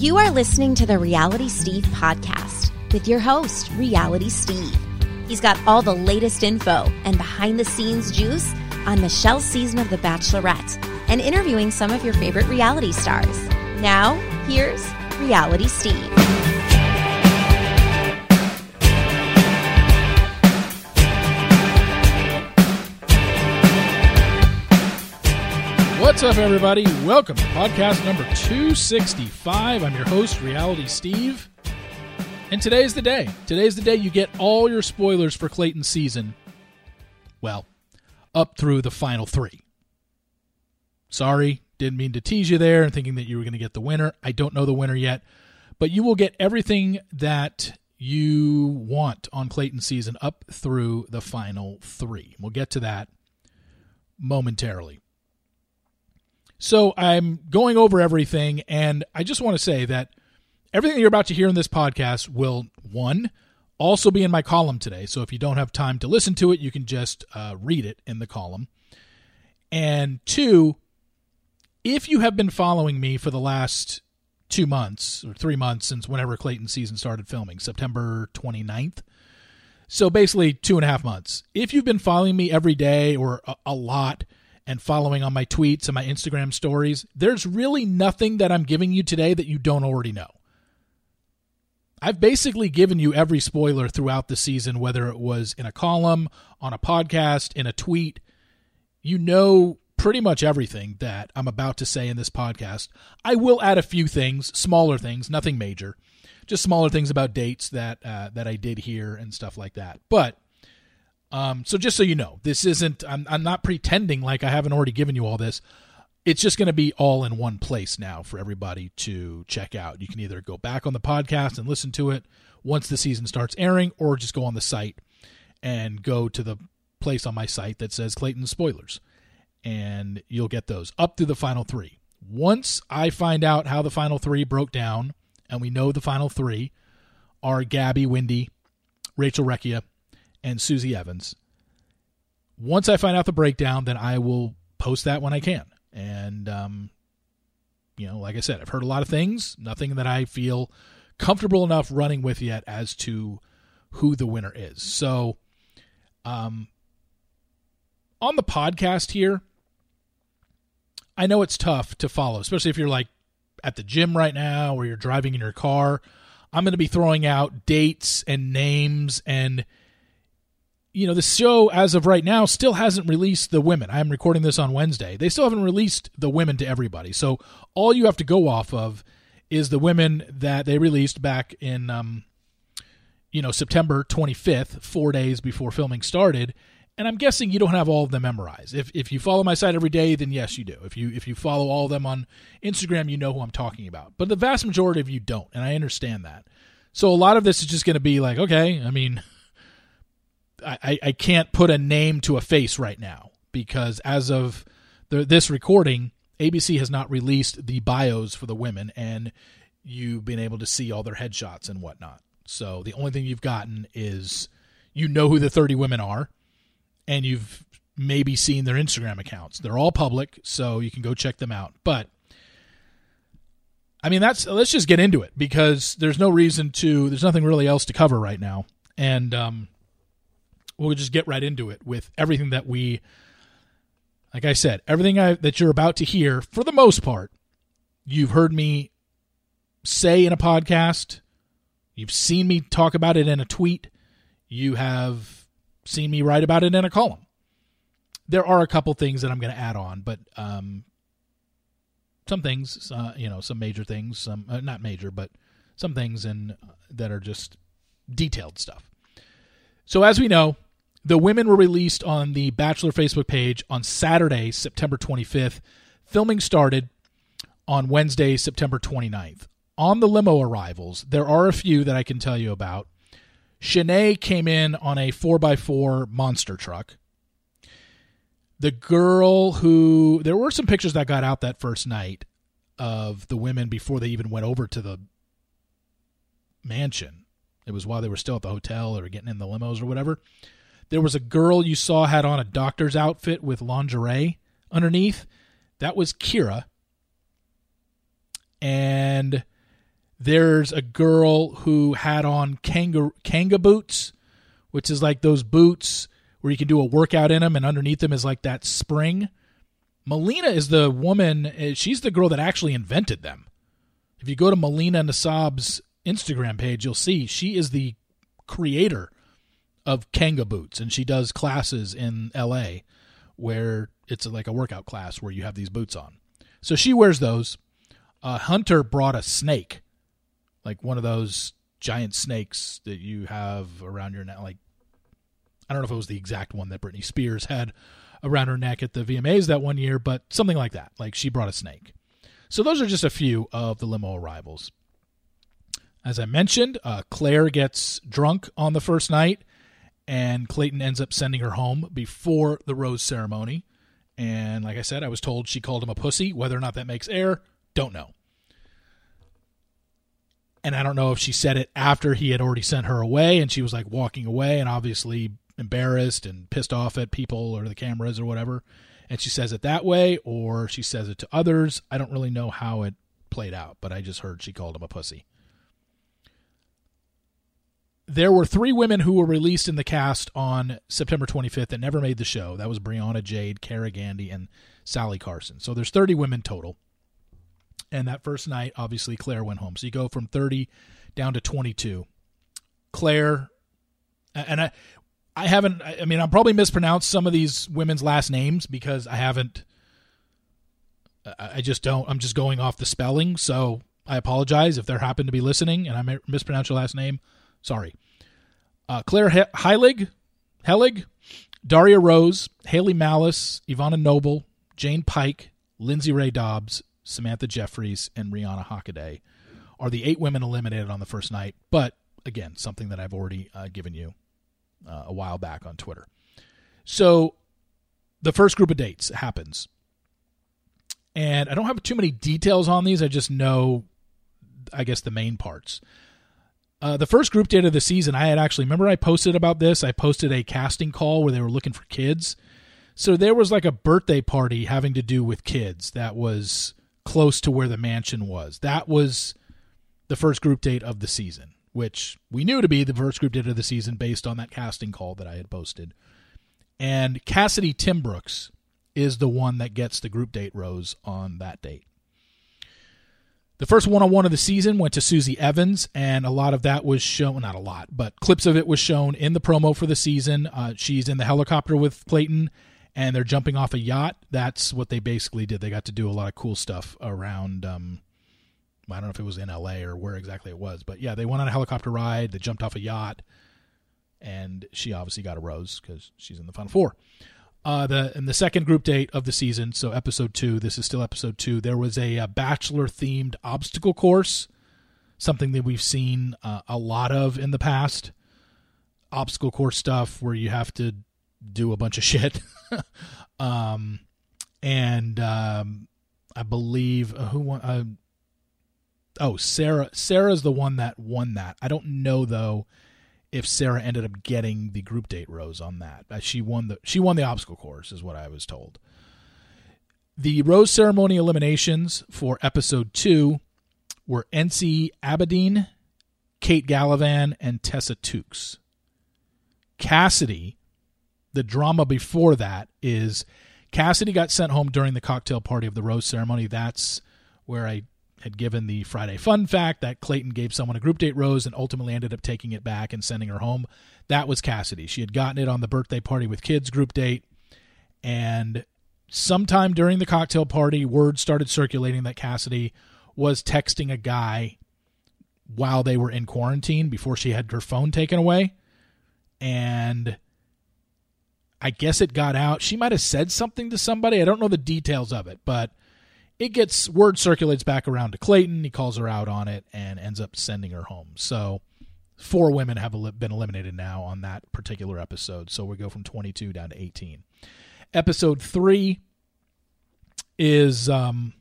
You are listening to the Reality Steve podcast with your host, Reality Steve. He's got all the latest info and behind the scenes juice on Michelle's season of The Bachelorette and interviewing some of your favorite reality stars. Now, here's Reality Steve. What's up, everybody? Welcome to podcast number 265. I'm your host, Reality Steve. And today's the day. Today's the day you get all your spoilers for Clayton's season. Well, up through the final three. Sorry, didn't mean to tease you there and thinking that you were going to get the winner. I don't know the winner yet, but you will get everything that you want on Clayton's season up through the final three. We'll get to that momentarily. So I'm going over everything, and I just want to say that everything that you're about to hear in this podcast will, one, also be in my column today. So if you don't have time to listen to it, you can just uh, read it in the column. And two, if you have been following me for the last two months or three months since whenever Clayton season started filming, September 29th. So basically, two and a half months. If you've been following me every day or a, a lot, and following on my tweets and my Instagram stories, there's really nothing that I'm giving you today that you don't already know. I've basically given you every spoiler throughout the season, whether it was in a column, on a podcast, in a tweet. You know pretty much everything that I'm about to say in this podcast. I will add a few things, smaller things, nothing major, just smaller things about dates that uh, that I did here and stuff like that. But um, so just so you know, this isn't. I'm, I'm not pretending like I haven't already given you all this. It's just going to be all in one place now for everybody to check out. You can either go back on the podcast and listen to it once the season starts airing, or just go on the site and go to the place on my site that says Clayton spoilers, and you'll get those up to the final three. Once I find out how the final three broke down, and we know the final three are Gabby, Windey, Rachel Recchia, and Susie Evans. Once I find out the breakdown, then I will post that when I can. And, um, you know, like I said, I've heard a lot of things, nothing that I feel comfortable enough running with yet as to who the winner is. So, um, on the podcast here, I know it's tough to follow, especially if you're like at the gym right now or you're driving in your car. I'm going to be throwing out dates and names and you know, the show as of right now still hasn't released the women. I'm recording this on Wednesday. They still haven't released the women to everybody. So all you have to go off of is the women that they released back in, um, you know, September 25th, four days before filming started. And I'm guessing you don't have all of them memorized. If if you follow my site every day, then yes, you do. If you if you follow all of them on Instagram, you know who I'm talking about. But the vast majority of you don't, and I understand that. So a lot of this is just going to be like, okay, I mean. I, I can't put a name to a face right now because as of the, this recording, ABC has not released the bios for the women, and you've been able to see all their headshots and whatnot. So the only thing you've gotten is you know who the 30 women are, and you've maybe seen their Instagram accounts. They're all public, so you can go check them out. But I mean, that's let's just get into it because there's no reason to. There's nothing really else to cover right now, and um, we'll just get right into it with everything that we like I said, everything I, that you're about to hear, for the most part, you've heard me say in a podcast. You've seen me talk about it in a tweet. You have seen me write about it in a column. There are a couple things that I'm going to add on, but um, some things, uh, you know, some major things, some uh, not major, but some things in uh, that are just detailed stuff. So as we know, the women were released on the Bachelor Facebook page on Saturday, September 25th. Filming started on Wednesday, September 29th. On the limo arrivals, there are a few that I can tell you about. Shanae came in on a 4x4 monster truck. The girl who. There were some pictures that got out that first night of the women before they even went over to the mansion. It was while they were still at the hotel or getting in the limos or whatever. There was a girl you saw had on a doctor's outfit with lingerie underneath. That was Kira. And There's a girl who had on kanga, kanga boots, which is like those boots where you can do a workout in them, and underneath them is like that spring. Melina is the woman, eh, she's the girl that actually invented them. If you go to Melina Nasab's Instagram page, you'll see she is the creator of Kanga boots, and she does classes in LA where it's like a workout class where you have these boots on. So she wears those. Uh, Hunter brought a snake, like one of those giant snakes that you have around your neck. Like I don't know if it was the exact one that Britney Spears had around her neck at the VMAs that one year, but something like that. Like she brought a snake. So those are just a few of the limo arrivals. As I mentioned, uh, Claire gets drunk on the first night, and Clayton ends up sending her home before the rose ceremony. And like I said, I was told she called him a pussy. Whether or not that makes air, don't know. And I don't know if she said it after he had already sent her away and she was like walking away and obviously embarrassed and pissed off at people or the cameras or whatever. And she says it that way or she says it to others. I don't really know how it played out, but I just heard she called him a pussy there were three women who were released in the cast on September 25th that never made the show. That was Brianna Jade, Cara Gandy, and Sally Carson. So there's 30 women total. And that first night, obviously, Claire went home. So you go from 30 down to 22. Claire, and I, I haven't. I mean, I'm probably mispronounced some of these women's last names because I haven't. I just don't. I'm just going off the spelling. So I apologize if there happen to be listening and I mispronounce your last name. Sorry. Uh, Claire he- Heilig, Helig, Daria Rose, Haley Malice, Ivana Noble, Jane Pike, Lindsay Ray Dobbs, Samantha Jeffries, and Rianna Hockaday are the eight women eliminated on the first night. But again, something that I've already uh, given you uh, a while back on Twitter. So the first group of dates happens. And I don't have too many details on these. I just know, I guess, the main parts. Uh, the first group date of the season, I had actually remember I posted about this. I posted a casting call where they were looking for kids. So there was like a birthday party having to do with kids that was close to where the mansion was. That was the first group date of the season, which we knew to be the first group date of the season based on that casting call that I had posted. And Cassidy Timbrooks is the one that gets the group date rose on that date. The first one on one of the season went to Susie Evans, and a lot of that was shown, not a lot, but clips of it was shown in the promo for the season. Uh, she's in the helicopter with Clayton, and they're jumping off a yacht. That's what they basically did. They got to do a lot of cool stuff around. Um, I don't know if it was in LA or where exactly it was, but yeah, they went on a helicopter ride. They jumped off a yacht, and she obviously got a rose because she's in the Final Four uh, the in the second group date of the season, so episode two. This is still episode two. There was a, a bachelor themed obstacle course, something that we've seen uh, a lot of in the past. Obstacle course stuff where you have to do a bunch of shit. um, and um, I believe uh, who won. Uh, oh, Sarah. Sarah's the one that won that. I don't know though if Sarah ended up getting the group date rose on that. Uh, she won the she won the obstacle course is what I was told. The rose ceremony eliminations for episode 2 were Ency Abedin, Kate Gallivan and Tessa Tookes. Cassidy, the drama before that is Cassidy got sent home during the cocktail party of the rose ceremony. That's where I had given the Friday fun fact that Clayton gave someone a group date rose and ultimately ended up taking it back and sending her home. That was Cassidy. She had gotten it on the birthday party with kids group date. And sometime during the cocktail party, word started circulating that Cassidy was texting a guy while they were in quarantine before she had her phone taken away. And I guess it got out. She might have said something to somebody. I don't know the details of it, but it gets word circulates back around to Clayton. He calls her out on it and ends up sending her home. So four women have been eliminated now on that particular episode. So we go from 22 down to 18. Episode three is um,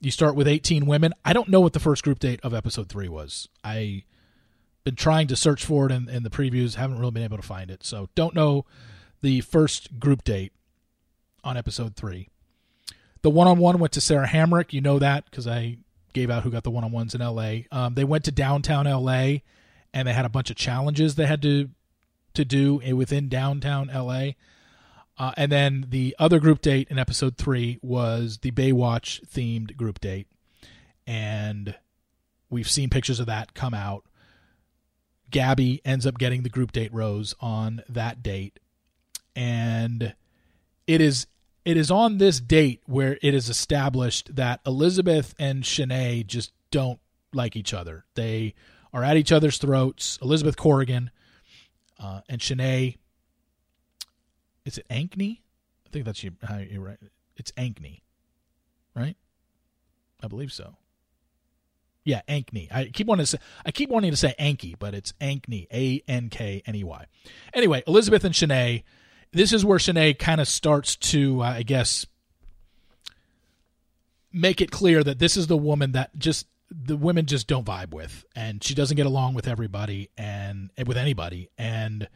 you start with 18 women. I don't know what the first group date of episode three was. I been trying to search for it in, in the previews, haven't really been able to find it. So don't know the first group date on episode three. The one on one went to Sarah Hamrick. You know that because I gave out who got the one on ones in LA. Um, they went to downtown LA and they had a bunch of challenges they had to to do within downtown LA. Uh, and then the other group date in episode three was the Baywatch themed group date. And we've seen pictures of that come out. Gabby ends up getting the group date rose on that date. And it is it is on this date where it is established that Elizabeth and Shanae just don't like each other. They are at each other's throats. Elizabeth Corrigan uh, and Shanae. Is it Ankney? I think that's you, how you right. It's Ankney, right? I believe so. Yeah, Ankney. I keep wanting to say I keep wanting to say Anky, but it's Ankney. A N K N E Y. Anyway, Elizabeth and Shanae this is where Shanae kind of starts to, uh, I guess, make it clear that this is the woman that just the women just don't vibe with, and she doesn't get along with everybody and with anybody, and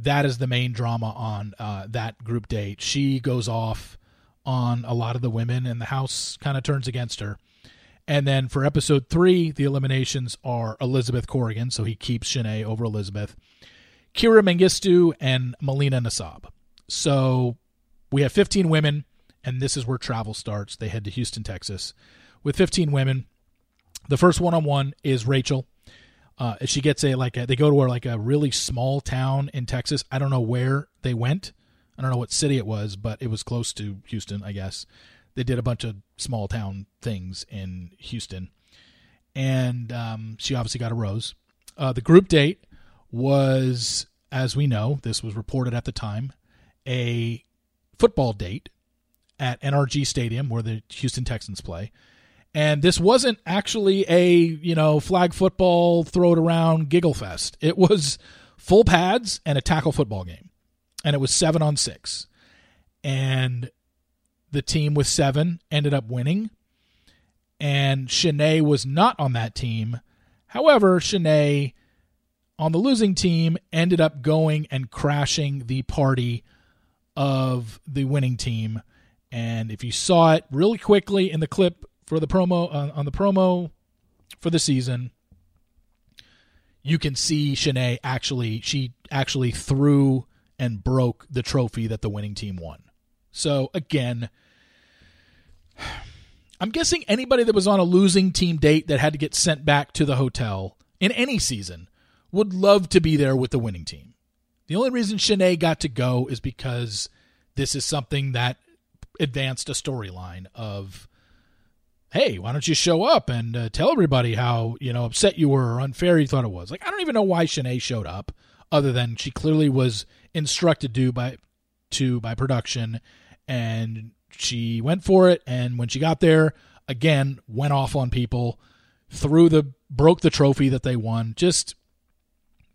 that is the main drama on uh, that group date. She goes off on a lot of the women, and the house kind of turns against her. And then for episode three, the eliminations are Elizabeth Corrigan, so he keeps Shanae over Elizabeth. Kira Mengistu and Melina Nasab. So we have 15 women, and this is where travel starts. They head to Houston, Texas, with 15 women. The first one-on-one is Rachel. Uh, she gets a like a, they go to a, like a really small town in Texas. I don't know where they went. I don't know what city it was, but it was close to Houston, I guess. They did a bunch of small town things in Houston, and um, she obviously got a rose. Uh, the group date was, as we know, this was reported at the time, a football date at NRG Stadium where the Houston Texans play. And this wasn't actually a, you know, flag football, throw it around, giggle fest. It was full pads and a tackle football game. And it was seven on six. And the team with seven ended up winning. And Shanae was not on that team. However, Shanae on the losing team ended up going and crashing the party of the winning team. And if you saw it really quickly in the clip for the promo uh, on the promo for the season, you can see Shanae actually she actually threw and broke the trophy that the winning team won. So again, I'm guessing anybody that was on a losing team date that had to get sent back to the hotel in any season would love to be there with the winning team. The only reason Shanae got to go is because this is something that advanced a storyline of, hey, why don't you show up and uh, tell everybody how you know upset you were or unfair you thought it was? Like I don't even know why Shanae showed up, other than she clearly was instructed to by to by production, and she went for it. And when she got there, again went off on people, threw the broke the trophy that they won. Just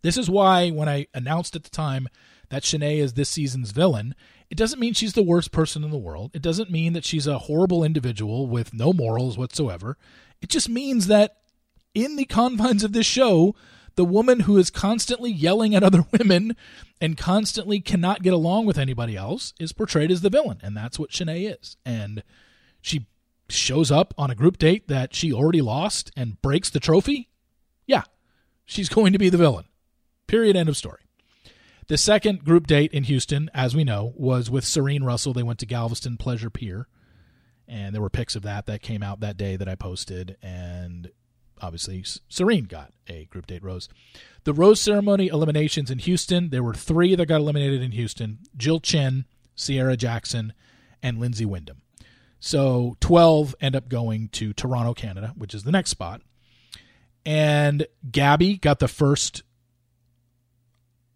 this is why when I announced at the time that Shanae is this season's villain, it doesn't mean she's the worst person in the world. It doesn't mean that she's a horrible individual with no morals whatsoever. It just means that in the confines of this show, the woman who is constantly yelling at other women and constantly cannot get along with anybody else is portrayed as the villain. And that's what Shanae is. And she shows up on a group date that she already lost and breaks the trophy. Yeah, she's going to be the villain. Period. End of story. The second group date in Houston, as we know, was with Serene Russell. They went to Galveston Pleasure Pier, and there were pics of that that came out that day that I posted. And obviously, Serene got a group date rose. The rose ceremony eliminations in Houston, there were three that got eliminated in Houston Jill Chin, Sierra Jackson, and Lindsay Wyndham. So 12 end up going to Toronto, Canada, which is the next spot. And Gabby got the first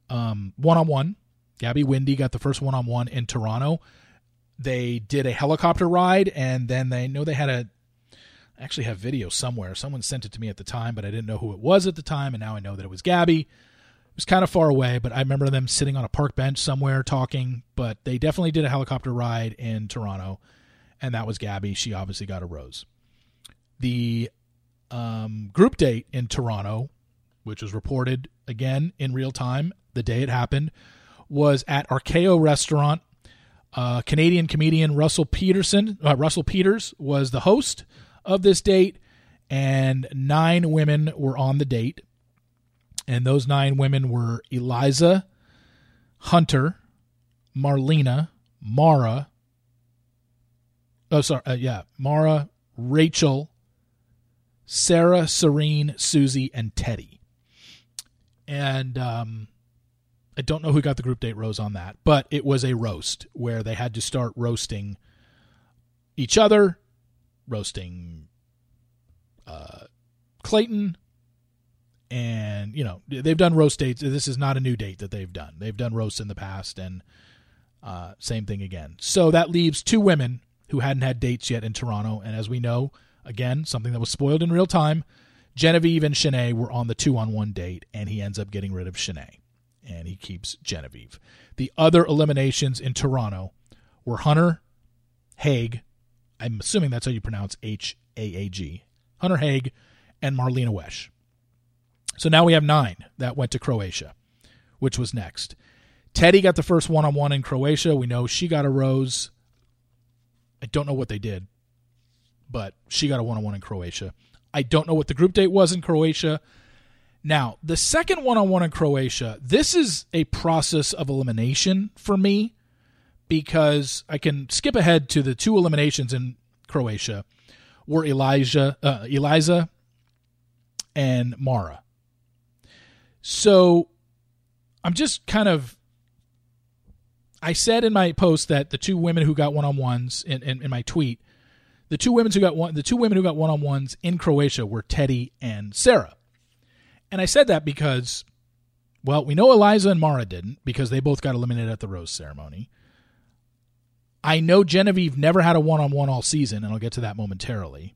um, one-on-one. Gabby Windey got the first one-on-one in Toronto. They did a helicopter ride, and then they know they had a. I actually have video somewhere. Someone sent it to me at the time, but I didn't know who it was at the time, and now I know that it was Gabby. It was kind of far away, but I remember them sitting on a park bench somewhere talking. But they definitely did a helicopter ride in Toronto, and that was Gabby. She obviously got a rose. The um, group date in Toronto, which was reported again in real time the day it happened, was at Archeo Restaurant. Uh, Canadian comedian Russell Peterson, uh, Russell Peters, was the host of this date, and nine women were on the date. And those nine women were Eliza, Hunter, Marlena, Mara. Oh, sorry. Uh, yeah. Mara, Rachel, Sarah, Serene, Susie, and Teddi. And um, I don't know who got the group date rose on that, but it was a roast where they had to start roasting each other, roasting uh, Clayton, and you know they've done roast dates. This is not a new date that they've done. They've done roasts in the past, and uh, same thing again. So that leaves two women who hadn't had dates yet in Toronto, and as we know, again something that was spoiled in real time. Genevieve and Shanae were on the two on one date, and he ends up getting rid of Shanae, and he keeps Genevieve. The other eliminations in Toronto were Hunter, Haag, I'm assuming that's how you pronounce H A A G, Hunter Haag, and Marlena Wesh. So now we have nine that went to Croatia, which was next. Teddi got the first one on one in Croatia. We know she got a rose. I don't know what they did, but she got a one on one in Croatia. I don't know what the group date was in Croatia. Now, the second one on one in Croatia, this is a process of elimination for me because I can skip ahead to the two eliminations in Croatia were Elijah, uh, Eliza and Mara. So I'm just kind of. I said in my post that the two women who got one on ones in, in, in, my tweet, the two women who got one, the two women who got one on ones in Croatia were Teddi and Sarah, and I said that because, well, we know Eliza and Mara didn't because they both got eliminated at the rose ceremony. I know Genevieve never had a one on one all season, and I'll get to that momentarily.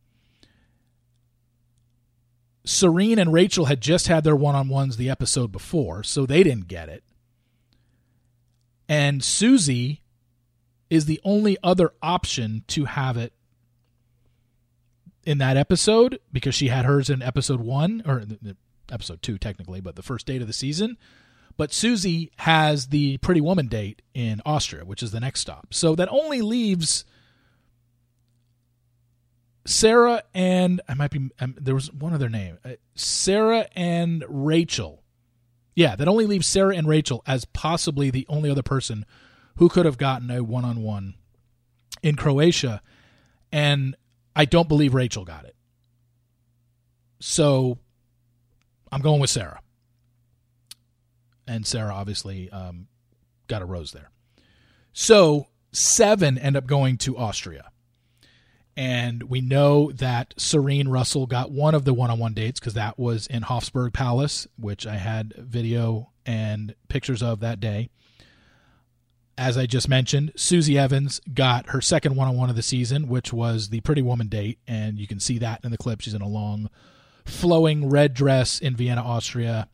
Serene and Rachel had just had their one on ones the episode before, so they didn't get it. And Susie is the only other option to have it in that episode because she had hers in episode one, or episode two, technically, but the first date of the season. But Susie has the Pretty Woman date in Austria, which is the next stop. So that only leaves Sarah and I might be um, there was one other name, uh, Sarah and Rachel. Yeah, that only leaves Sarah and Rachel as possibly the only other person who could have gotten a one-on-one in Croatia, and I don't believe Rachel got it. So I'm going with Sarah, and Sarah obviously um, got a rose there. So seven end up going to Austria. And we know that Serene Russell got one of the one on one dates because that was in Hofburg Palace, which I had video and pictures of that day. As I just mentioned, Susie Evans got her second one on one of the season, which was the Pretty Woman date. And you can see that in the clip. She's in a long, flowing red dress in Vienna, Austria.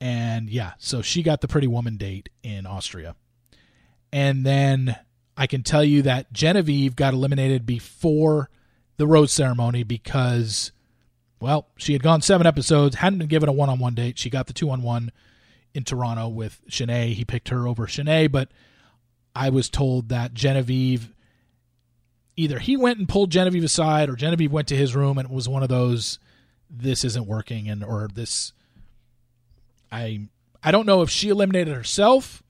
And yeah, so she got the Pretty Woman date in Austria. And then I can tell you that Genevieve got eliminated before the rose ceremony because, well, she had gone seven episodes, hadn't been given a one on one date. She got the two on one in Toronto with Shanae. He picked her over Shanae, but I was told that Genevieve either he went and pulled Genevieve aside or Genevieve went to his room and it was one of those this isn't working and or this I I don't know if she eliminated herself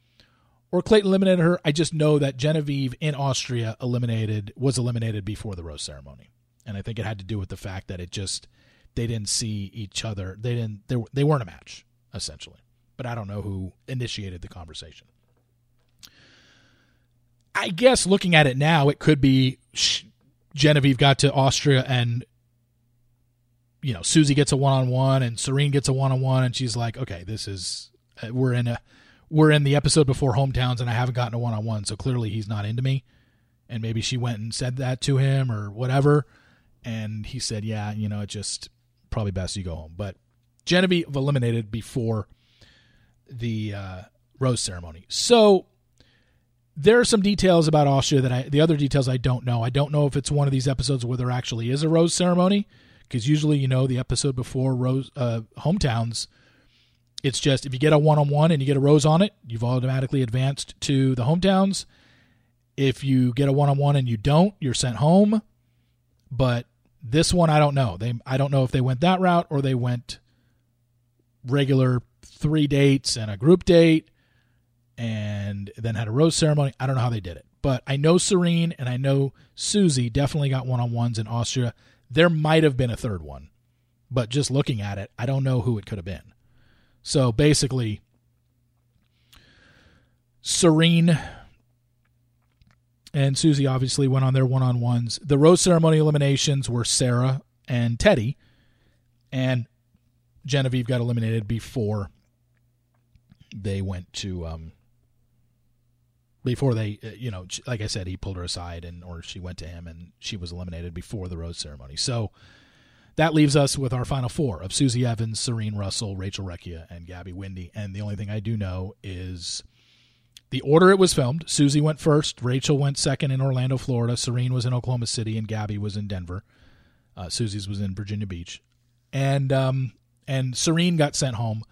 or Clayton eliminated her. I just know that Genevieve in Austria eliminated was eliminated before the rose ceremony, and I think it had to do with the fact that it just they didn't see each other. They didn't. They they weren't a match essentially. But I don't know who initiated the conversation. I guess looking at it now, it could be Genevieve got to Austria and you know Susie gets a one on one and Serene gets a one on one and she's like, okay, this is uh, we're in a we're in the episode before hometowns and I haven't gotten a one on one, so clearly he's not into me. And maybe she went and said that to him or whatever. And he said, Yeah, you know, it just probably best you go home. But Genevieve eliminated before the uh, rose ceremony. So there are some details about Austria that I, the other details I don't know. I don't know if it's one of these episodes where there actually is a rose ceremony, because usually, you know, the episode before rose uh, hometowns it's just if you get a one on one and you get a rose on it, you've automatically advanced to the hometowns. If you get a one on one and you don't, you're sent home. But This one I don't know. They I don't know if they went that route or they went regular three dates and a group date and then had a rose ceremony. I don't know how they did it. But I know Serene and I know Susie definitely got one on ones in Austria. There might have been a third one, but just looking at it, I don't know who it could have been. So basically, Serene and Susie obviously went on their one on ones. The rose ceremony eliminations were Sarah and Teddi, and Genevieve got eliminated before they went to um, before they uh, you know like i said he pulled her aside and or she went to him and she was eliminated before the rose ceremony so that leaves us with our final four of susie evans serene russell rachel recchia and gabby Windey. and the only thing i do know is the order it was filmed susie went first rachel went second in orlando florida serene was in oklahoma city and gabby was in denver uh, susie's was in virginia beach and um and serene got sent home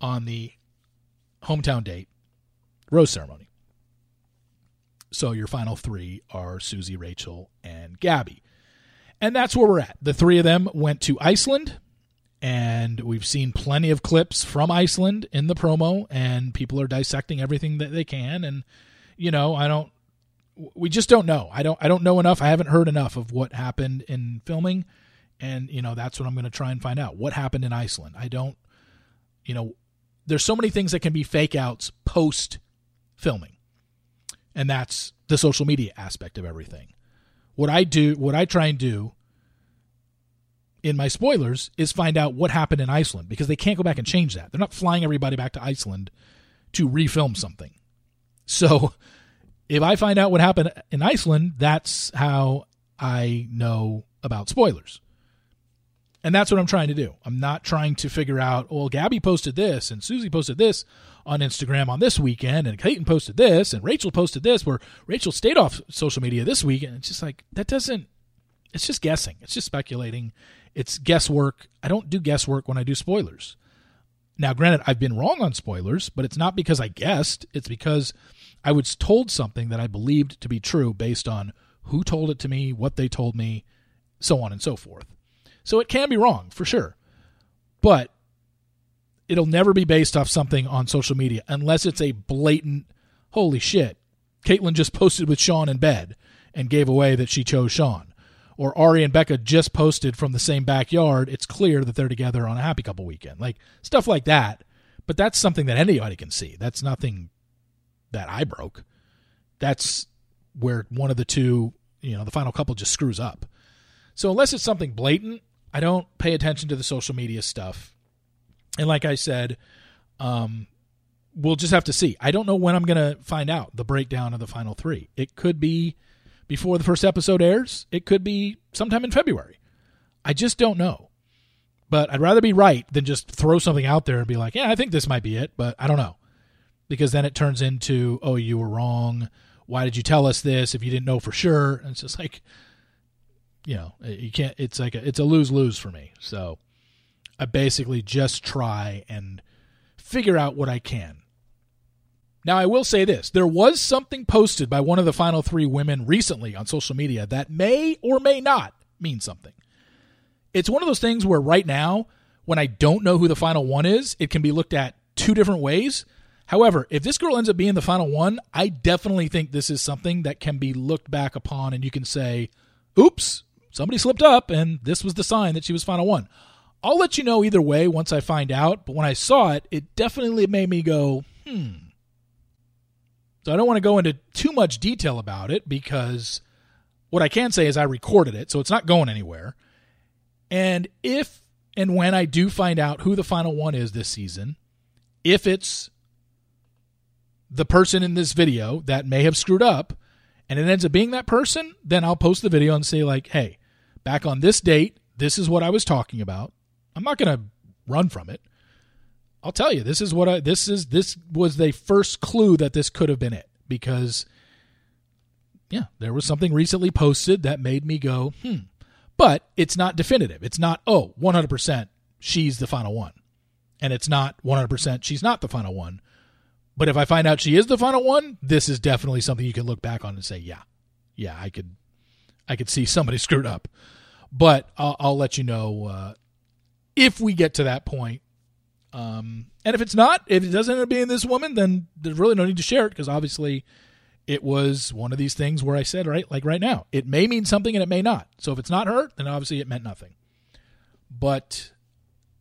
on the hometown date rose ceremony. So your final three are Susie, Rachel, and Gabby. And that's where we're at. The three of them went to Iceland, and we've seen plenty of clips from Iceland in the promo, and people are dissecting everything that they can. And, you know, I don't we just don't know. I don't I don't know enough. I haven't heard enough of what happened in filming and you know that's what I'm going to try and find out. What happened in Iceland? I don't you know there's so many things that can be fake outs post filming. And that's the social media aspect of everything. What I do, what I try and do in my spoilers is find out what happened in Iceland because they can't go back and change that. They're not flying everybody back to Iceland to refilm something. So if I find out what happened in Iceland, that's how I know about spoilers. And that's what I'm trying to do. I'm not trying to figure out, well, Gabby posted this and Susie posted this on Instagram on this weekend and Clayton posted this and Rachel posted this where Rachel stayed off social media this week. And it's just like, that doesn't, it's just guessing. It's just speculating. It's guesswork. I don't do guesswork when I do spoilers. Now, granted, I've been wrong on spoilers, but it's not because I guessed. It's because I was told something that I believed to be true based on who told it to me, what they told me, so on and so forth. So it can be wrong for sure. But it'll never be based off something on social media unless it's a blatant, holy shit. Kaitlyn just posted with Shawn in bed and gave away that she chose Shawn. Or Ari and Becca just posted from the same backyard. It's clear that they're together on a happy couple weekend. Like stuff like that. But that's something that anybody can see. That's nothing that I broke. That's where one of the two, you know, the final couple just screws up. So unless it's something blatant, I don't pay attention to the social media stuff. And like I said, um, we'll just have to see. I don't know when I'm going to find out the breakdown of the final three. It could be before the first episode airs, it could be sometime in February. I just don't know. But I'd rather be right than just throw something out there and be like, yeah, I think this might be it, but I don't know. Because then it turns into, oh, you were wrong. Why did you tell us this if you didn't know for sure? And it's just like, you know, you can't. It's like a, it's a lose lose for me. So I basically just try and figure out what I can. Now, I will say this there was something posted by one of the final three women recently on social media that may or may not mean something. It's one of those things where right now, when I don't know who the final one is, it can be looked at two different ways. However, if this girl ends up being the final one, I definitely think this is something that can be looked back upon and you can say, oops, somebody slipped up and this was the sign that she was final one. I'll let you know either way once I find out, but when I saw it, it definitely made me go, hmm. So I don't want to go into too much detail about it because what I can say is I recorded it, so it's not going anywhere. And if and when I do find out who the final one is this season, if it's the person in this video that may have screwed up and it ends up being that person, then I'll post the video and say, like, hey, back on this date, this is what I was talking about. I'm not going to run from it. I'll tell you, this is what I this is this was the first clue that this could have been it because yeah, there was something recently posted that made me go, "Hmm." But it's not definitive. It's not, "Oh, 100% she's the final one." And it's not 100% she's not the final one. But if I find out she is the final one, this is definitely something you can look back on and say, "Yeah. Yeah, I could I could see somebody screwed up." But I'll, I'll let you know uh, if we get to that point. Um, and if it's not, if it doesn't end up being this woman, then there's really no need to share it because obviously it was one of these things where I said, right, like right now, it may mean something and it may not. So if it's not her, then obviously it meant nothing. But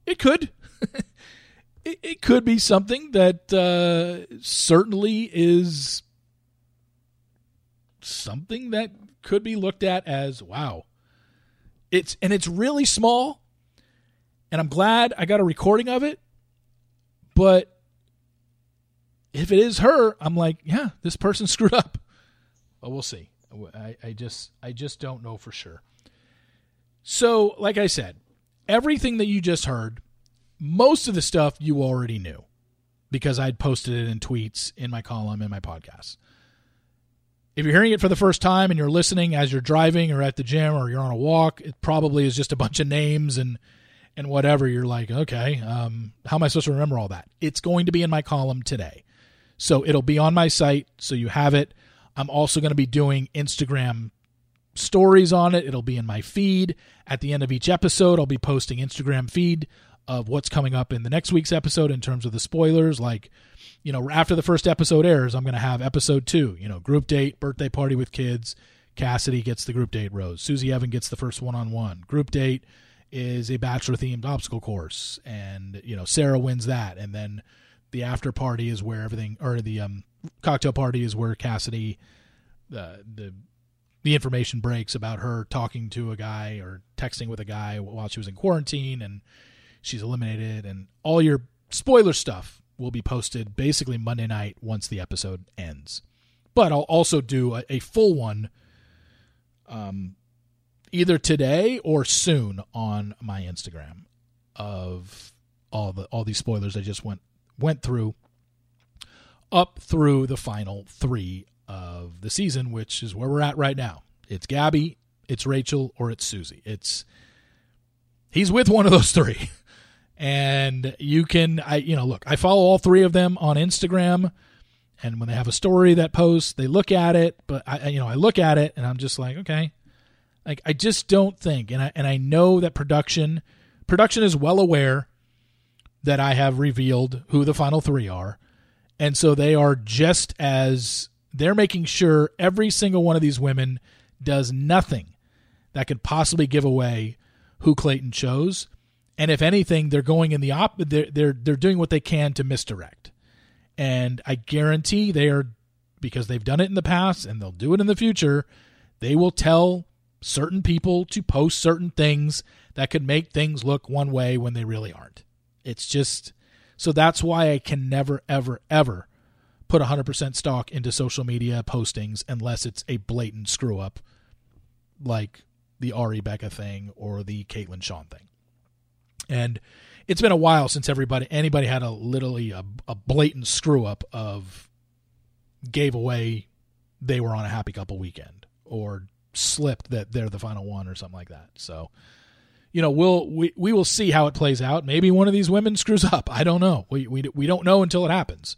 it could. it, it, could be something that uh, certainly is something that could be looked at as wow. It's and it's really small, and I'm glad I got a recording of it. But if it is her, I'm like, yeah, this person screwed up. But we'll see. I, I just I just don't know for sure. So, like I said, everything that you just heard, most of the stuff you already knew because I'd posted it in tweets in my column in my podcast. If you're hearing it for the first time and you're listening as you're driving or at the gym or you're on a walk, it probably is just a bunch of names and and whatever. You're like, okay, um, how am I supposed to remember all that? It's going to be in my column today. So it'll be on my site, so you have it. I'm also going to be doing Instagram stories on it. It'll be in my feed. At the end of each episode, I'll be posting Instagram feed of what's coming up in the next week's episode in terms of the spoilers. Like, you know, after the first episode airs, I'm going to have episode two, you know, group date, birthday party with kids. Cassidy gets the group date rose. Susie Evan gets the first one on one. Group date is a bachelor themed obstacle course. And, you know, Sarah wins that. And then the after party is where everything, or the um, cocktail party is where Cassidy, uh, the the information breaks about her talking to a guy or texting with a guy while she was in quarantine and she's eliminated and all your spoiler stuff will be posted basically Monday night once the episode ends. But I'll also do a, a full one um either today or soon on my Instagram of all the all these spoilers I just went went through up through the final 3 of the season, which is where we're at right now. It's Gabby, it's Rachel, or it's Susie. It's he's with one of those three. And you can I you know, look, I follow all three of them on Instagram. And when they have a story that posts, they look at it, but I you know, I look at it and I'm just like, okay. Like I just don't think and I and I know that production production is well aware that I have revealed who the final three are. And so they are just as they're making sure every single one of these women does nothing that could possibly give away who Clayton chose. And if anything, they're going in the op they're they're they're doing what they can to misdirect. And I guarantee they are because they've done it in the past and they'll do it in the future, they will tell certain people to post certain things that could make things look one way when they really aren't. It's just so that's why I can never ever ever put 100% stock into social media postings unless it's a blatant screw up like the Ari Becca thing or the Kaitlyn Shawn thing. And it's been a while since everybody anybody had a literally a, a blatant screw up of gave away they were on a happy couple weekend or slipped that they're the final one or something like that. So you know, we'll we, we will see how it plays out. Maybe one of these women screws up. I don't know. We we we don't know until it happens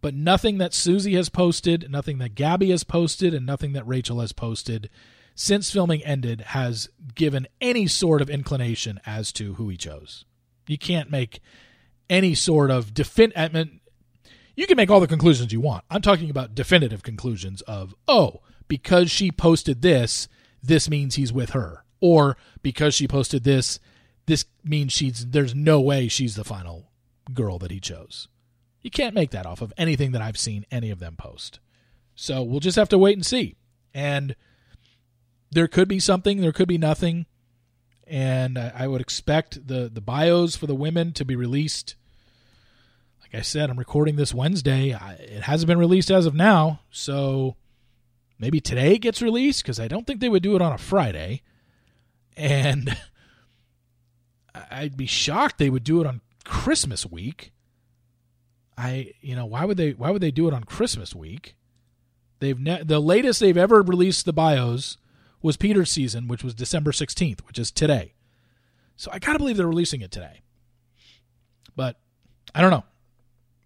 but nothing that Susie has posted, nothing that Gabby has posted, and nothing that Rachel has posted since filming ended has given any sort of inclination as to who he chose. You can't make any sort of defin. I mean, you can make all the conclusions you want. I'm talking about definitive conclusions of, oh, because she posted this, this means he's with her, or because she posted this, this means she's. There's no way she's the final girl that he chose. You can't make that off of anything that I've seen any of them post. So we'll just have to wait and see. And there could be something, there could be nothing. And I would expect the, the bios for the women to be released. Like I said, I'm recording this Wednesday. It hasn't been released as of now. So maybe today it gets released because I don't think they would do it on a Friday. And I'd be shocked they would do it on Christmas week. I you know why would they why would they do it on Christmas week? They've ne- the latest they've ever released the bios was Peter's season, which was December sixteenth, which is today. So I gotta believe they're releasing it today. But I don't know.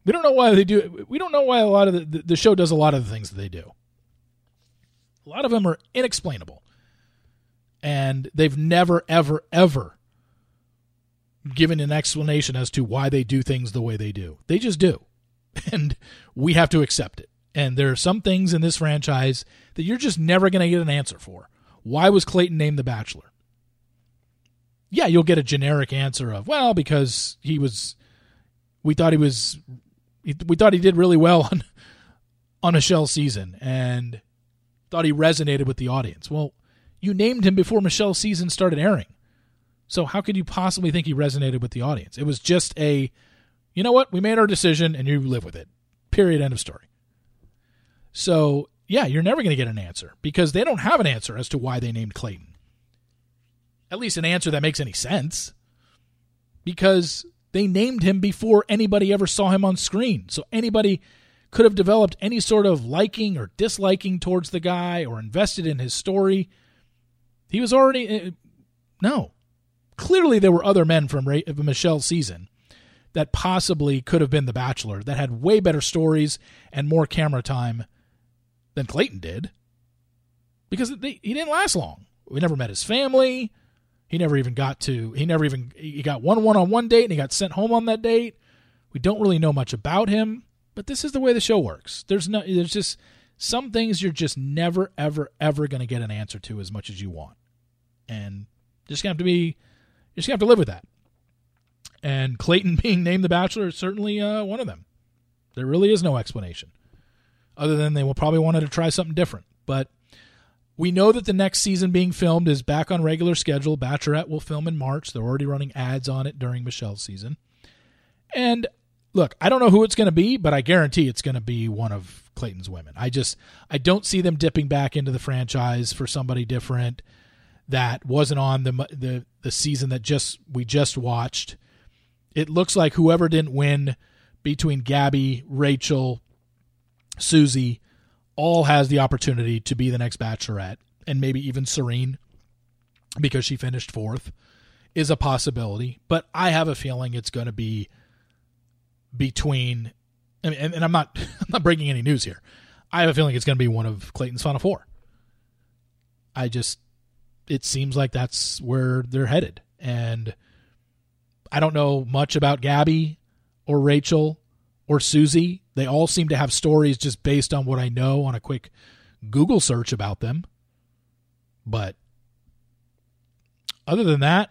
We don't know why they do. We don't know why a lot of the, the show does a lot of the things that they do. A lot of them are inexplainable. And they've never, ever, ever given an explanation as to why they do things the way they do. They just do. And we have to accept it. And there are some things in this franchise that you're just never going to get an answer for. Why was Clayton named the Bachelor? Yeah, you'll get a generic answer of, well, because he was, we thought he was, we thought he did really well on, on Michelle's season and thought he resonated with the audience. Well, you named him before Michelle's season started airing. So how could you possibly think he resonated with the audience? It was just a, you know what, we made our decision and you live with it. Period. End of story. So yeah, you're never going to get an answer because they don't have an answer as to why they named Clayton. At least an answer that makes any sense. Because they named him before anybody ever saw him on screen. So anybody could have developed any sort of liking or disliking towards the guy or invested in his story. He was already. Uh, no clearly there were other men from Ray, Michelle's season that possibly could have been The Bachelor that had way better stories and more camera time than Clayton did because they, he didn't last long. We never met his family. He never even got to, he never even, he got one one on one date and he got sent home on that date. We don't really know much about him, but this is the way the show works. There's no, there's just some things you're just never, ever, ever going to get an answer to as much as you want. And just going to have to be you just have to live with that. And Clayton being named the Bachelor is certainly uh, one of them. There really is no explanation, other than they will probably wanted to try something different. But we know that the next season being filmed is back on regular schedule. Bachelorette will film in March. They're already running ads on it during Michelle's season. And look, I don't know who it's going to be, but I guarantee it's going to be one of Clayton's women. I just I don't see them dipping back into the franchise for somebody different that wasn't on the the the season that just we just watched. It looks like whoever didn't win between Gabby, Rachel, Susie, all has the opportunity to be the next Bachelorette, and maybe even Serene, because she finished fourth, is a possibility. But I have a feeling it's going to be between, and, and I'm not I'm not breaking any news here. I have a feeling it's going to be one of Clayton's final four. I just it seems like that's where they're headed. And I don't know much about Gabby or Rachel or Susie. They all seem to have stories just based on what I know on a quick Google search about them. But other than that,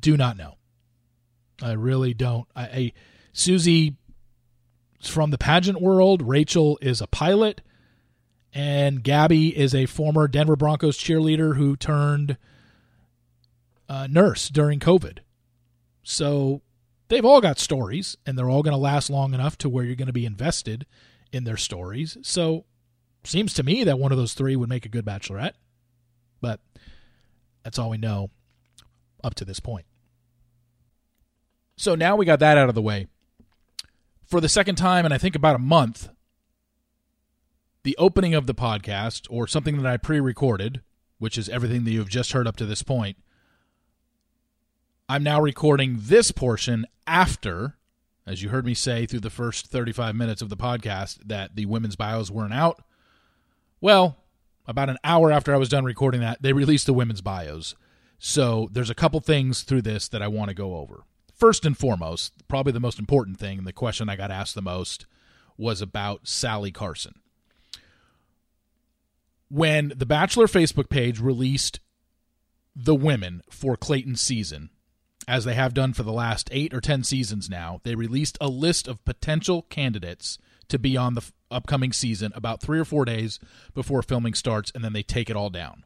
do not know. I really don't. I, I Susie from the pageant world. Rachel is a pilot and Gabby is a former Denver Broncos cheerleader who turned uh, nurse during COVID. So they've all got stories, and they're all going to last long enough to where you're going to be invested in their stories. So seems to me that one of those three would make a good bachelorette, but that's all we know up to this point. So now we got that out of the way. For the second time, and I think about a month, the opening of the podcast or something that I pre recorded, which is everything that you've just heard up to this point, I'm now recording this portion after, as you heard me say through the first 35 minutes of the podcast, that the women's bios weren't out. Well, about an hour after I was done recording that, they released the women's bios. So there's a couple things through this that I want to go over. First and foremost, probably the most important thing, and the question I got asked the most was about Sally Carson when the Bachelor Facebook page released the women for Clayton's season, as they have done for the last eight or ten seasons now, they released a list of potential candidates to be on the f- upcoming season about three or four days before filming starts, and then they take it all down.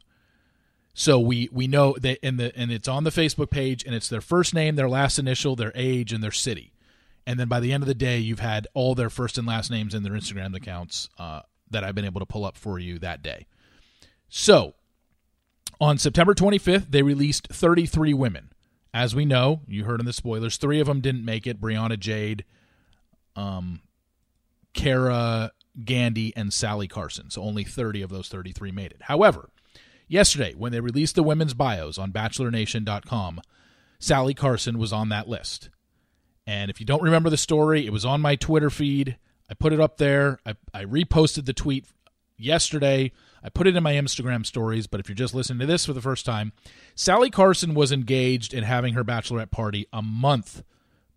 So we we know that in the and it's on the Facebook page, and it's their first name, their last initial, their age, and their city. And then by the end of the day, you've had all their first and last names in their Instagram accounts uh, that I've been able to pull up for you that day. So, on September 25th, they released 33 women. As we know, you heard in the spoilers, three of them didn't make it Brianna Jade, um, Kara Gandy, and Sally Carson. So only 30 of those 33 made it. However, yesterday, when they released the women's bios on BachelorNation.com, Sally Carson was on that list. And if you don't remember the story, it was on my Twitter feed. I put it up there. I, I reposted the tweet yesterday. I put it in my Instagram stories, but if you're just listening to this for the first time, Sally Carson was engaged in having her bachelorette party a month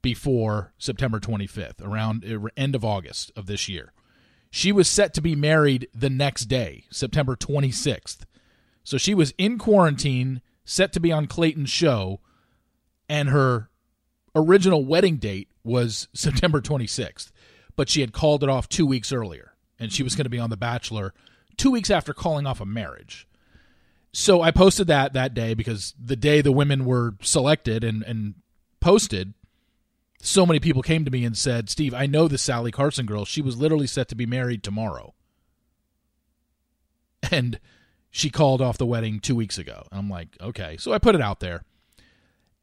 before September 25th, around uh, end of August of this year. She was set to be married the next day, September 26th. So she was in quarantine, set to be on Clayton's show, and her original wedding date was September 26th, but she had called it off two weeks earlier, and she was going to be on The Bachelor two weeks after calling off a marriage. So I posted that that day because the day the women were selected and, and posted, so many people came to me and said, Steve, I know this Sally Carson girl. She was literally set to be married tomorrow. And she called off the wedding two weeks ago. I'm like, okay. So I put it out there.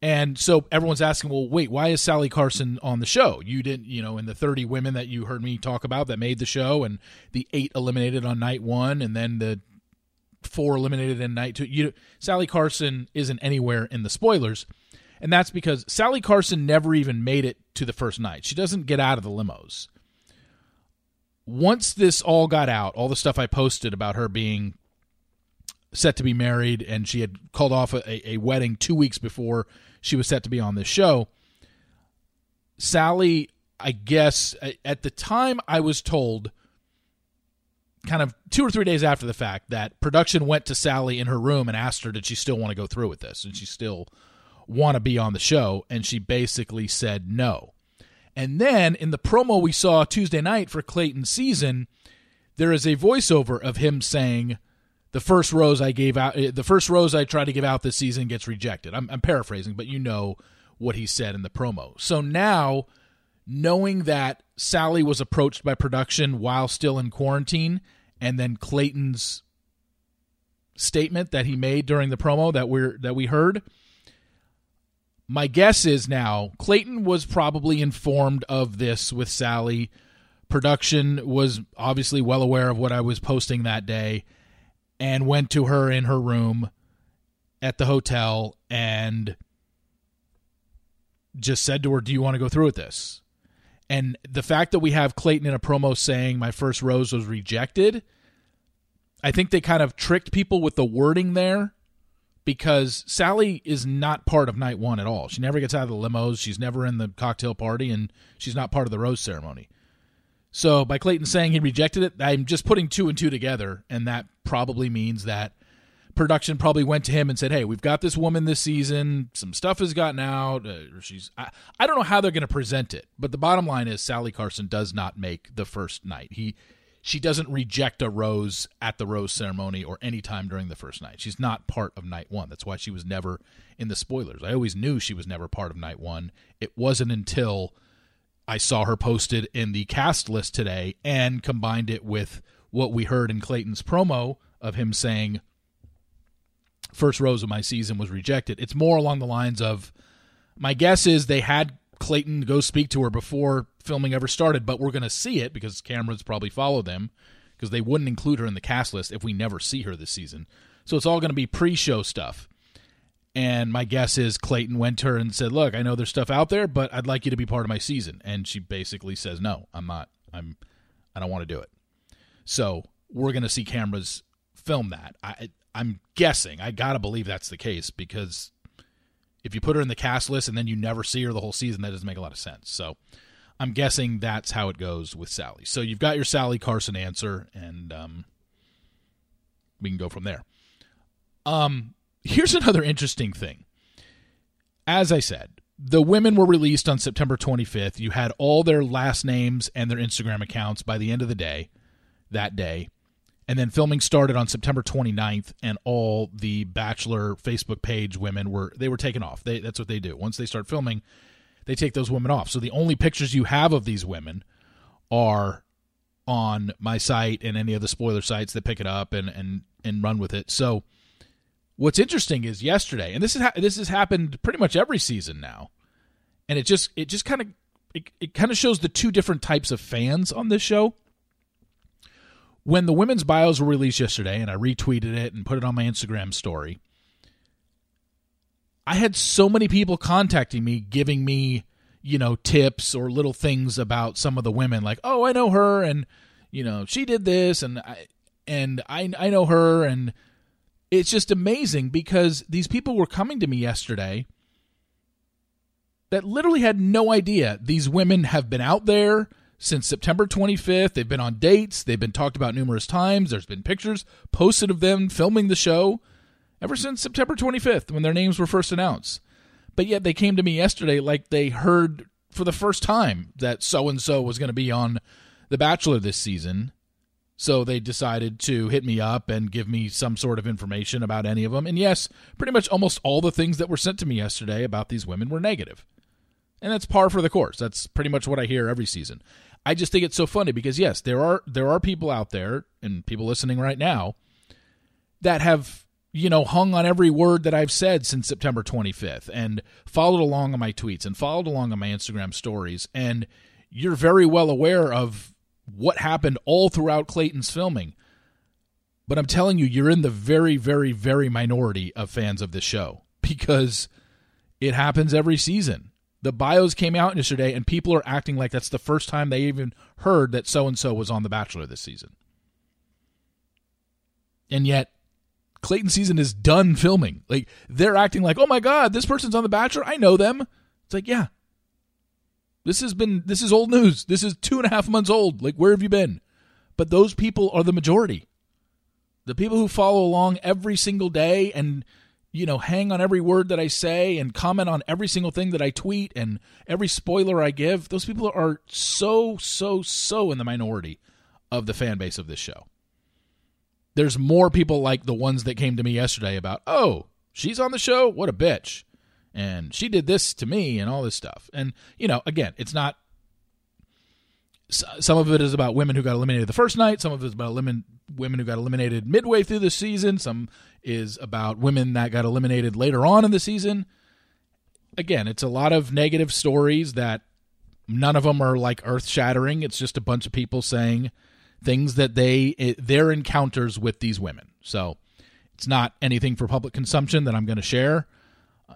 And so everyone's asking, well, wait, why is Sally Carson on the show? You didn't, you know, in the 30 women that you heard me talk about that made the show and the eight eliminated on night one and then the four eliminated in night two. You, Sally Carson isn't anywhere in the spoilers. And that's because Sally Carson never even made it to the first night. She doesn't get out of the limos. Once this all got out, all the stuff I posted about her being set to be married and she had called off a, a wedding two weeks before she was set to be on this show. Sally, I guess, at the time I was told, kind of two or three days after the fact, that production went to Sally in her room and asked her, did she still want to go through with this? And she still want to be on the show. And she basically said no. And then in the promo we saw Tuesday night for Clayton's season, there is a voiceover of him saying, the first rose I gave out, eh, the first rose I tried to give out this season gets rejected. I'm, I'm paraphrasing, but you know what he said in the promo. So now, knowing that Sally was approached by production while still in quarantine, and then Clayton's statement that he made during the promo that we're that we heard, my guess is now Clayton was probably informed of this with Sally. Production was obviously well aware of what I was posting that day and went to her in her room at the hotel and just said to her, Do you want to go through with this? And the fact that we have Clayton in a promo saying my first rose was rejected, I think they kind of tricked people with the wording there because Sally is not part of night one at all. She never gets out of the limos. She's never in the cocktail party, and she's not part of the rose ceremony. So by Clayton saying he rejected it, I'm just putting two and two together, and that probably means that production probably went to him and said, "Hey, we've got this woman this season. Some stuff has gotten out. Uh, she's I, I don't know how they're going to present it, but the bottom line is Sally Carson does not make the first night. He she doesn't reject a rose at the rose ceremony or any time during the first night. She's not part of night one. That's why she was never in the spoilers. I always knew she was never part of night one. It wasn't until I saw her posted in the cast list today and combined it with what we heard in Clayton's promo of him saying, First rose of my season was rejected. It's more along the lines of, my guess is they had Clayton go speak to her before filming ever started, but we're going to see it because cameras probably follow them because they wouldn't include her in the cast list if we never see her this season. So it's all going to be pre show stuff. And my guess is Clayton went to her and said, "Look, I know there's stuff out there, but I'd like you to be part of my season." And she basically says, "No, I'm not. I'm I don't want to do it." So, we're going to see cameras film that. I I'm guessing. I got to believe that's the case because if you put her in the cast list and then you never see her the whole season, that doesn't make a lot of sense. So, I'm guessing that's how it goes with Sally. So, you've got your Sally Carson answer and um we can go from there. Um here's another interesting thing. As I said, the women were released on September 25th. You had all their last names and their Instagram accounts by the end of the day, that day. And then filming started on September 29th, and all the Bachelor Facebook page women were they were taken off. They, that's what they do. Once they start filming, they take those women off. So the only pictures you have of these women are on my site and any of the spoiler sites that pick it up and and and run with it. So What's interesting is yesterday, and this is ha- this has happened pretty much every season now, and it just it just kind of it, it kind of shows the two different types of fans on this show. When the women's bios were released yesterday, and I retweeted it and put it on my Instagram story, I had so many people contacting me, giving me you know tips or little things about some of the women, like oh I know her, and you know she did this, and I and I I know her and it's just amazing because these people were coming to me yesterday that literally had no idea these women have been out there since September 25th. They've been on dates, they've been talked about numerous times. There's been pictures posted of them filming the show ever since September 25th when their names were first announced. But yet they came to me yesterday like they heard for the first time that so and so was going to be on The Bachelor this season. So they decided to hit me up and give me some sort of information about any of them. And yes, pretty much almost all the things that were sent to me yesterday about these women were negative. And that's par for the course. That's pretty much what I hear every season. I just think it's so funny because yes, there are there are people out there and people listening right now that have you know hung on every word that I've said since September 25th and followed along on my tweets and followed along on my Instagram stories and you're very well aware of what happened all throughout Clayton's filming. But I'm telling you, you're in the very, very, very minority of fans of this show because it happens every season. The bios came out yesterday, and people are acting like that's the first time they even heard that so and so was on The Bachelor this season. And yet, Clayton season is done filming. Like, they're acting like, oh my God, this person's on The Bachelor. I know them. It's like, yeah, this has been this is old news. This is two and a half months old. Like where have you been? But those people are the majority. The people who follow along every single day and you know hang on every word that I say and comment on every single thing that I tweet and every spoiler I give, those people are so so so in the minority of the fan base of this show. There's more people like the ones that came to me yesterday about, "Oh, she's on the show? What a bitch." and she did this to me and all this stuff. And you know, again, it's not. Some of it is about women who got eliminated the first night. Some of it is about women women who got eliminated midway through the season. Some is about women that got eliminated later on in the season. Again, it's a lot of negative stories that none of them are like earth shattering. It's just a bunch of people saying things that they their encounters with these women. So it's not anything for public consumption that I'm going to share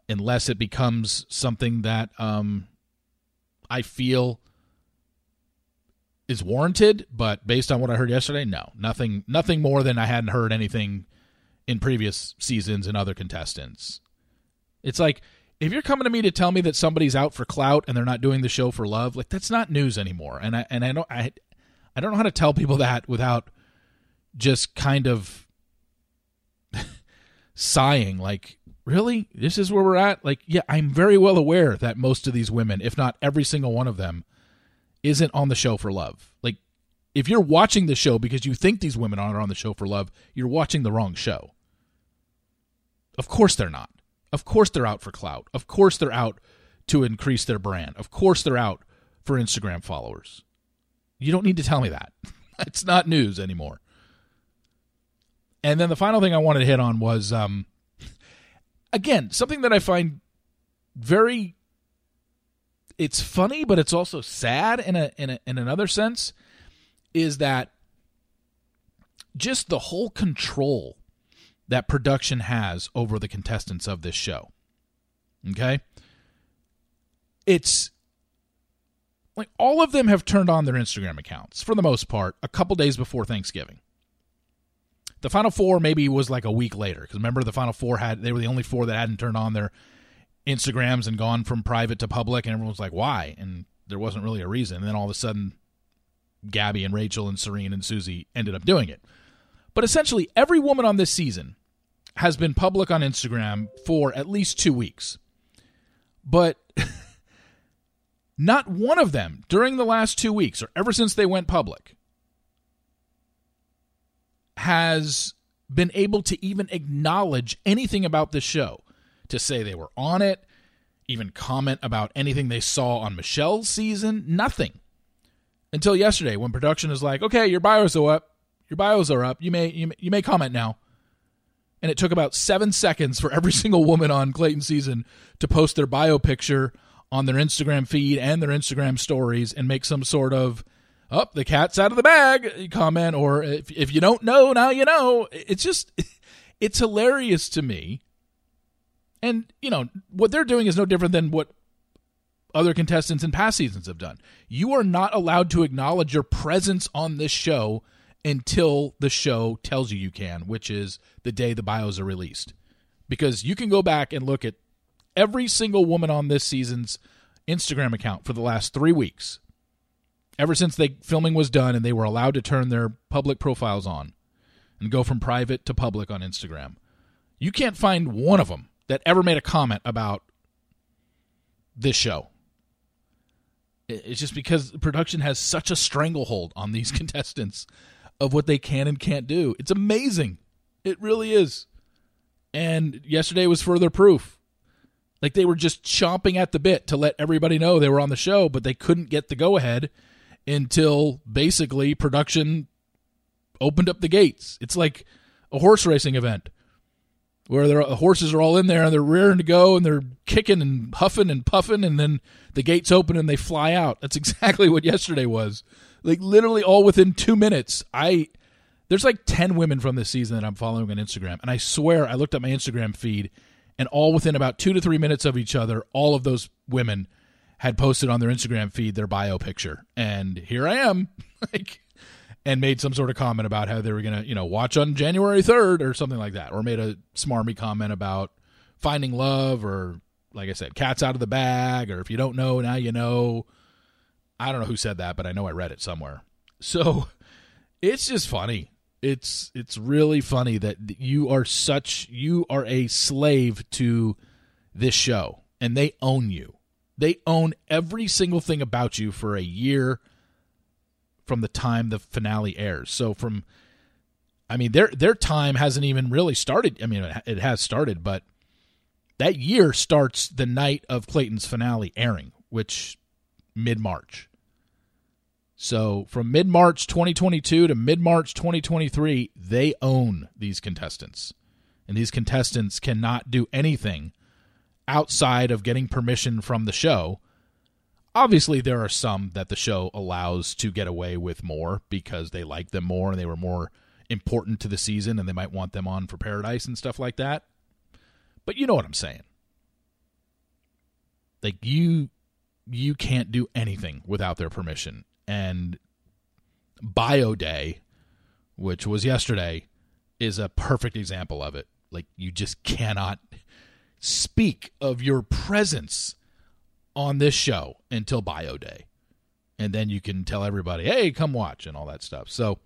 unless it becomes something that um, I feel is warranted. But based on what I heard yesterday, no, nothing, nothing more than I hadn't heard anything in previous seasons and other contestants. It's like if you're coming to me to tell me that somebody's out for clout and they're not doing the show for love, like that's not news anymore. And I and I don't I I don't know how to tell people that without just kind of sighing like really? This is where we're at? Like, yeah, I'm very well aware that most of these women, if not every single one of them, isn't on the show for love. Like, if you're watching the show because you think these women are on the show for love, you're watching the wrong show. Of course they're not. Of course they're out for clout. Of course they're out to increase their brand. Of course they're out for Instagram followers. You don't need to tell me that. it's not news anymore. And then the final thing I wanted to hit on was um, again, something that I find very it's funny, but it's also sad in a in a, in another sense is that just the whole control that production has over the contestants of this show. Okay? It's like all of them have turned on their Instagram accounts for the most part a couple days before Thanksgiving. The final four maybe was like a week later because remember the final four had they were the only four that hadn't turned on their Instagrams and gone from private to public, and everyone's like, "Why?" And there wasn't really a reason. And then all of a sudden, Gabby and Rachel and Serene and Susie ended up doing it. But essentially, every woman on this season has been public on Instagram for at least two weeks. But not one of them during the last two weeks or ever since they went public has been able to even acknowledge anything about this show, to say they were on it, even comment about anything they saw on Michelle's season, nothing. Until yesterday when production is like, "Okay, your bios are up. Your bios are up. You may you may, you may comment now." And it took about 7 seconds for every single woman on Clayton season to post their bio picture on their Instagram feed and their Instagram stories and make some sort of oh, the cat's out of the bag comment, or if, if you don't know, now you know. It's just, it's hilarious to me. And, you know, what they're doing is no different than what other contestants in past seasons have done. You are not allowed to acknowledge your presence on this show until the show tells you you can, which is the day the bios are released. Because you can go back and look at every single woman on this season's Instagram account for the last three weeks, ever since they filming was done and they were allowed to turn their public profiles on and go from private to public on Instagram. You can't find one of them that ever made a comment about this show. It's just because production has such a stranglehold on these contestants of what they can and can't do. It's amazing. It really is. And yesterday was further proof. Like they were just chomping at the bit to let everybody know they were on the show, but they couldn't get the go ahead until basically production opened up the gates. It's like a horse racing event where the horses are all in there and they're rearing to go and they're kicking and huffing and puffing and then the gates open and they fly out. That's exactly what yesterday was. Like literally all within 2 minutes. I there's like 10 women from this season that I'm following on Instagram and I swear I looked at my Instagram feed and all within about 2 to 3 minutes of each other all of those women had posted on their Instagram feed their bio picture. And here I am. like and made some sort of comment about how they were going to, you know, watch on January 3rd or something like that, or made a smarmy comment about finding love or, like I said, cats out of the bag, or if you don't know, now you know. I don't know who said that, but I know I read it somewhere. So it's just funny. It's it's really funny that you are such you are a slave to this show and they own you. They own every single thing about you for a year from the time the finale airs. So from I mean their their time hasn't even really started. I mean it has started, but that year starts the night of Clayton's finale airing, which mid March. So from mid March 2022 to mid March 2023, they own these contestants. And these contestants cannot do anything outside of getting permission from the show Obviously, there are some that the show allows to get away with more because they like them more and they were more important to the season and they might want them on for Paradise and stuff like that. But you know what I'm saying. Like you you can't do anything without their permission. And Bio Day, which was yesterday, is a perfect example of it. Like you just cannot speak of your presence on this show until bio day. And then you can tell everybody, hey, come watch and all that stuff. So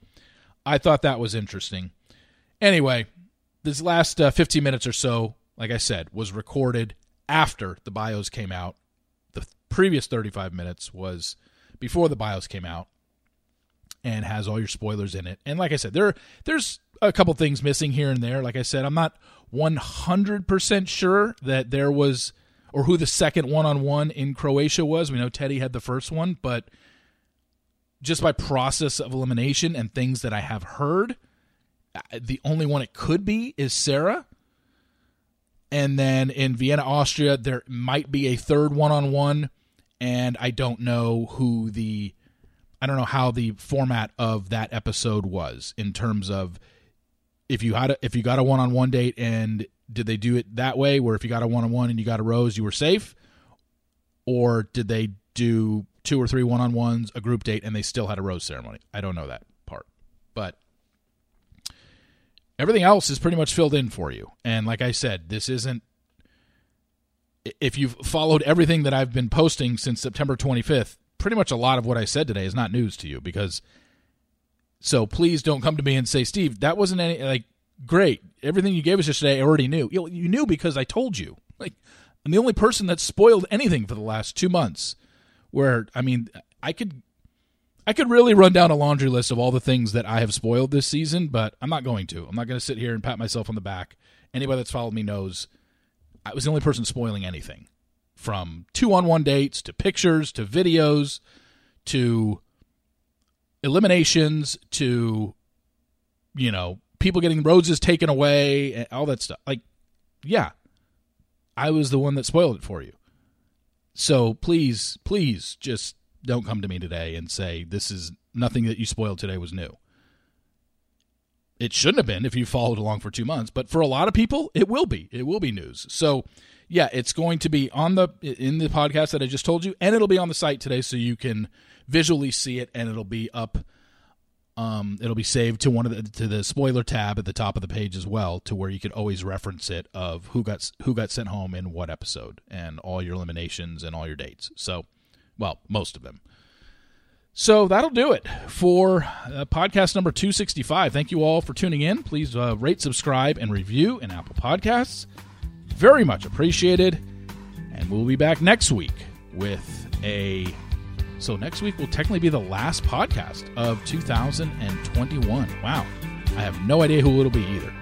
I thought that was interesting. Anyway, this last uh, 15 minutes or so, like I said, was recorded after the bios came out. The previous 35 minutes was before the bios came out and has all your spoilers in it. And like I said, there there's a couple things missing here and there. Like I said, I'm not 100% sure that there was or who the second one on one in Croatia was. We know Teddi had the first one, but just by process of elimination and things that I have heard, the only one it could be is Sarah. And then in Vienna, Austria, there might be a third one on one, and I don't know who the I don't know how the format of that episode was in terms of if you had a, if you got a one on one date and did they do it that way where if you got a one on one and you got a rose, you were safe? Or did they do two or three one on ones, a group date, and they still had a rose ceremony? I don't know that part. But everything else is pretty much filled in for you. And like I said, this isn't. If you've followed everything that I've been posting since September 25th, pretty much a lot of what I said today is not news to you because. So please don't come to me and say, Steve, that wasn't any like great. Everything you gave us yesterday, I already knew. You, you knew because I told you. Like, I'm the only person that spoiled anything for the last two months. Where I mean, I could, I could really run down a laundry list of all the things that I have spoiled this season, but I'm not going to. I'm not going to sit here and pat myself on the back. Anybody that's followed me knows I was the only person spoiling anything, from two-on-one dates to pictures to videos to eliminations to you know people getting roses taken away, and all that stuff. Like, yeah, I was the one that spoiled it for you. So please, please just don't come to me today and say this is nothing that you spoiled today was new. It shouldn't have been if you followed along for two months, but for a lot of people, it will be. It will be news. So, yeah, it's going to be on the in the podcast that I just told you, and it'll be on the site today, so you can visually see it, and it'll be up Um, it'll be saved to one of the to the spoiler tab at the top of the page as well, to where you could always reference it of who got who got sent home in what episode and all your eliminations and all your dates. So, well, most of them. So that'll do it for uh, podcast number 265. Thank you all for tuning in. Please uh, rate, subscribe, and review in Apple Podcasts. Very much appreciated. And we'll be back next week with a. So next week will technically be the last podcast of 2021. Wow. I have no idea who it'll be either.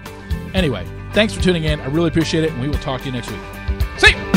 Anyway, thanks for tuning in. I really appreciate it, and we will talk to you next week. See you.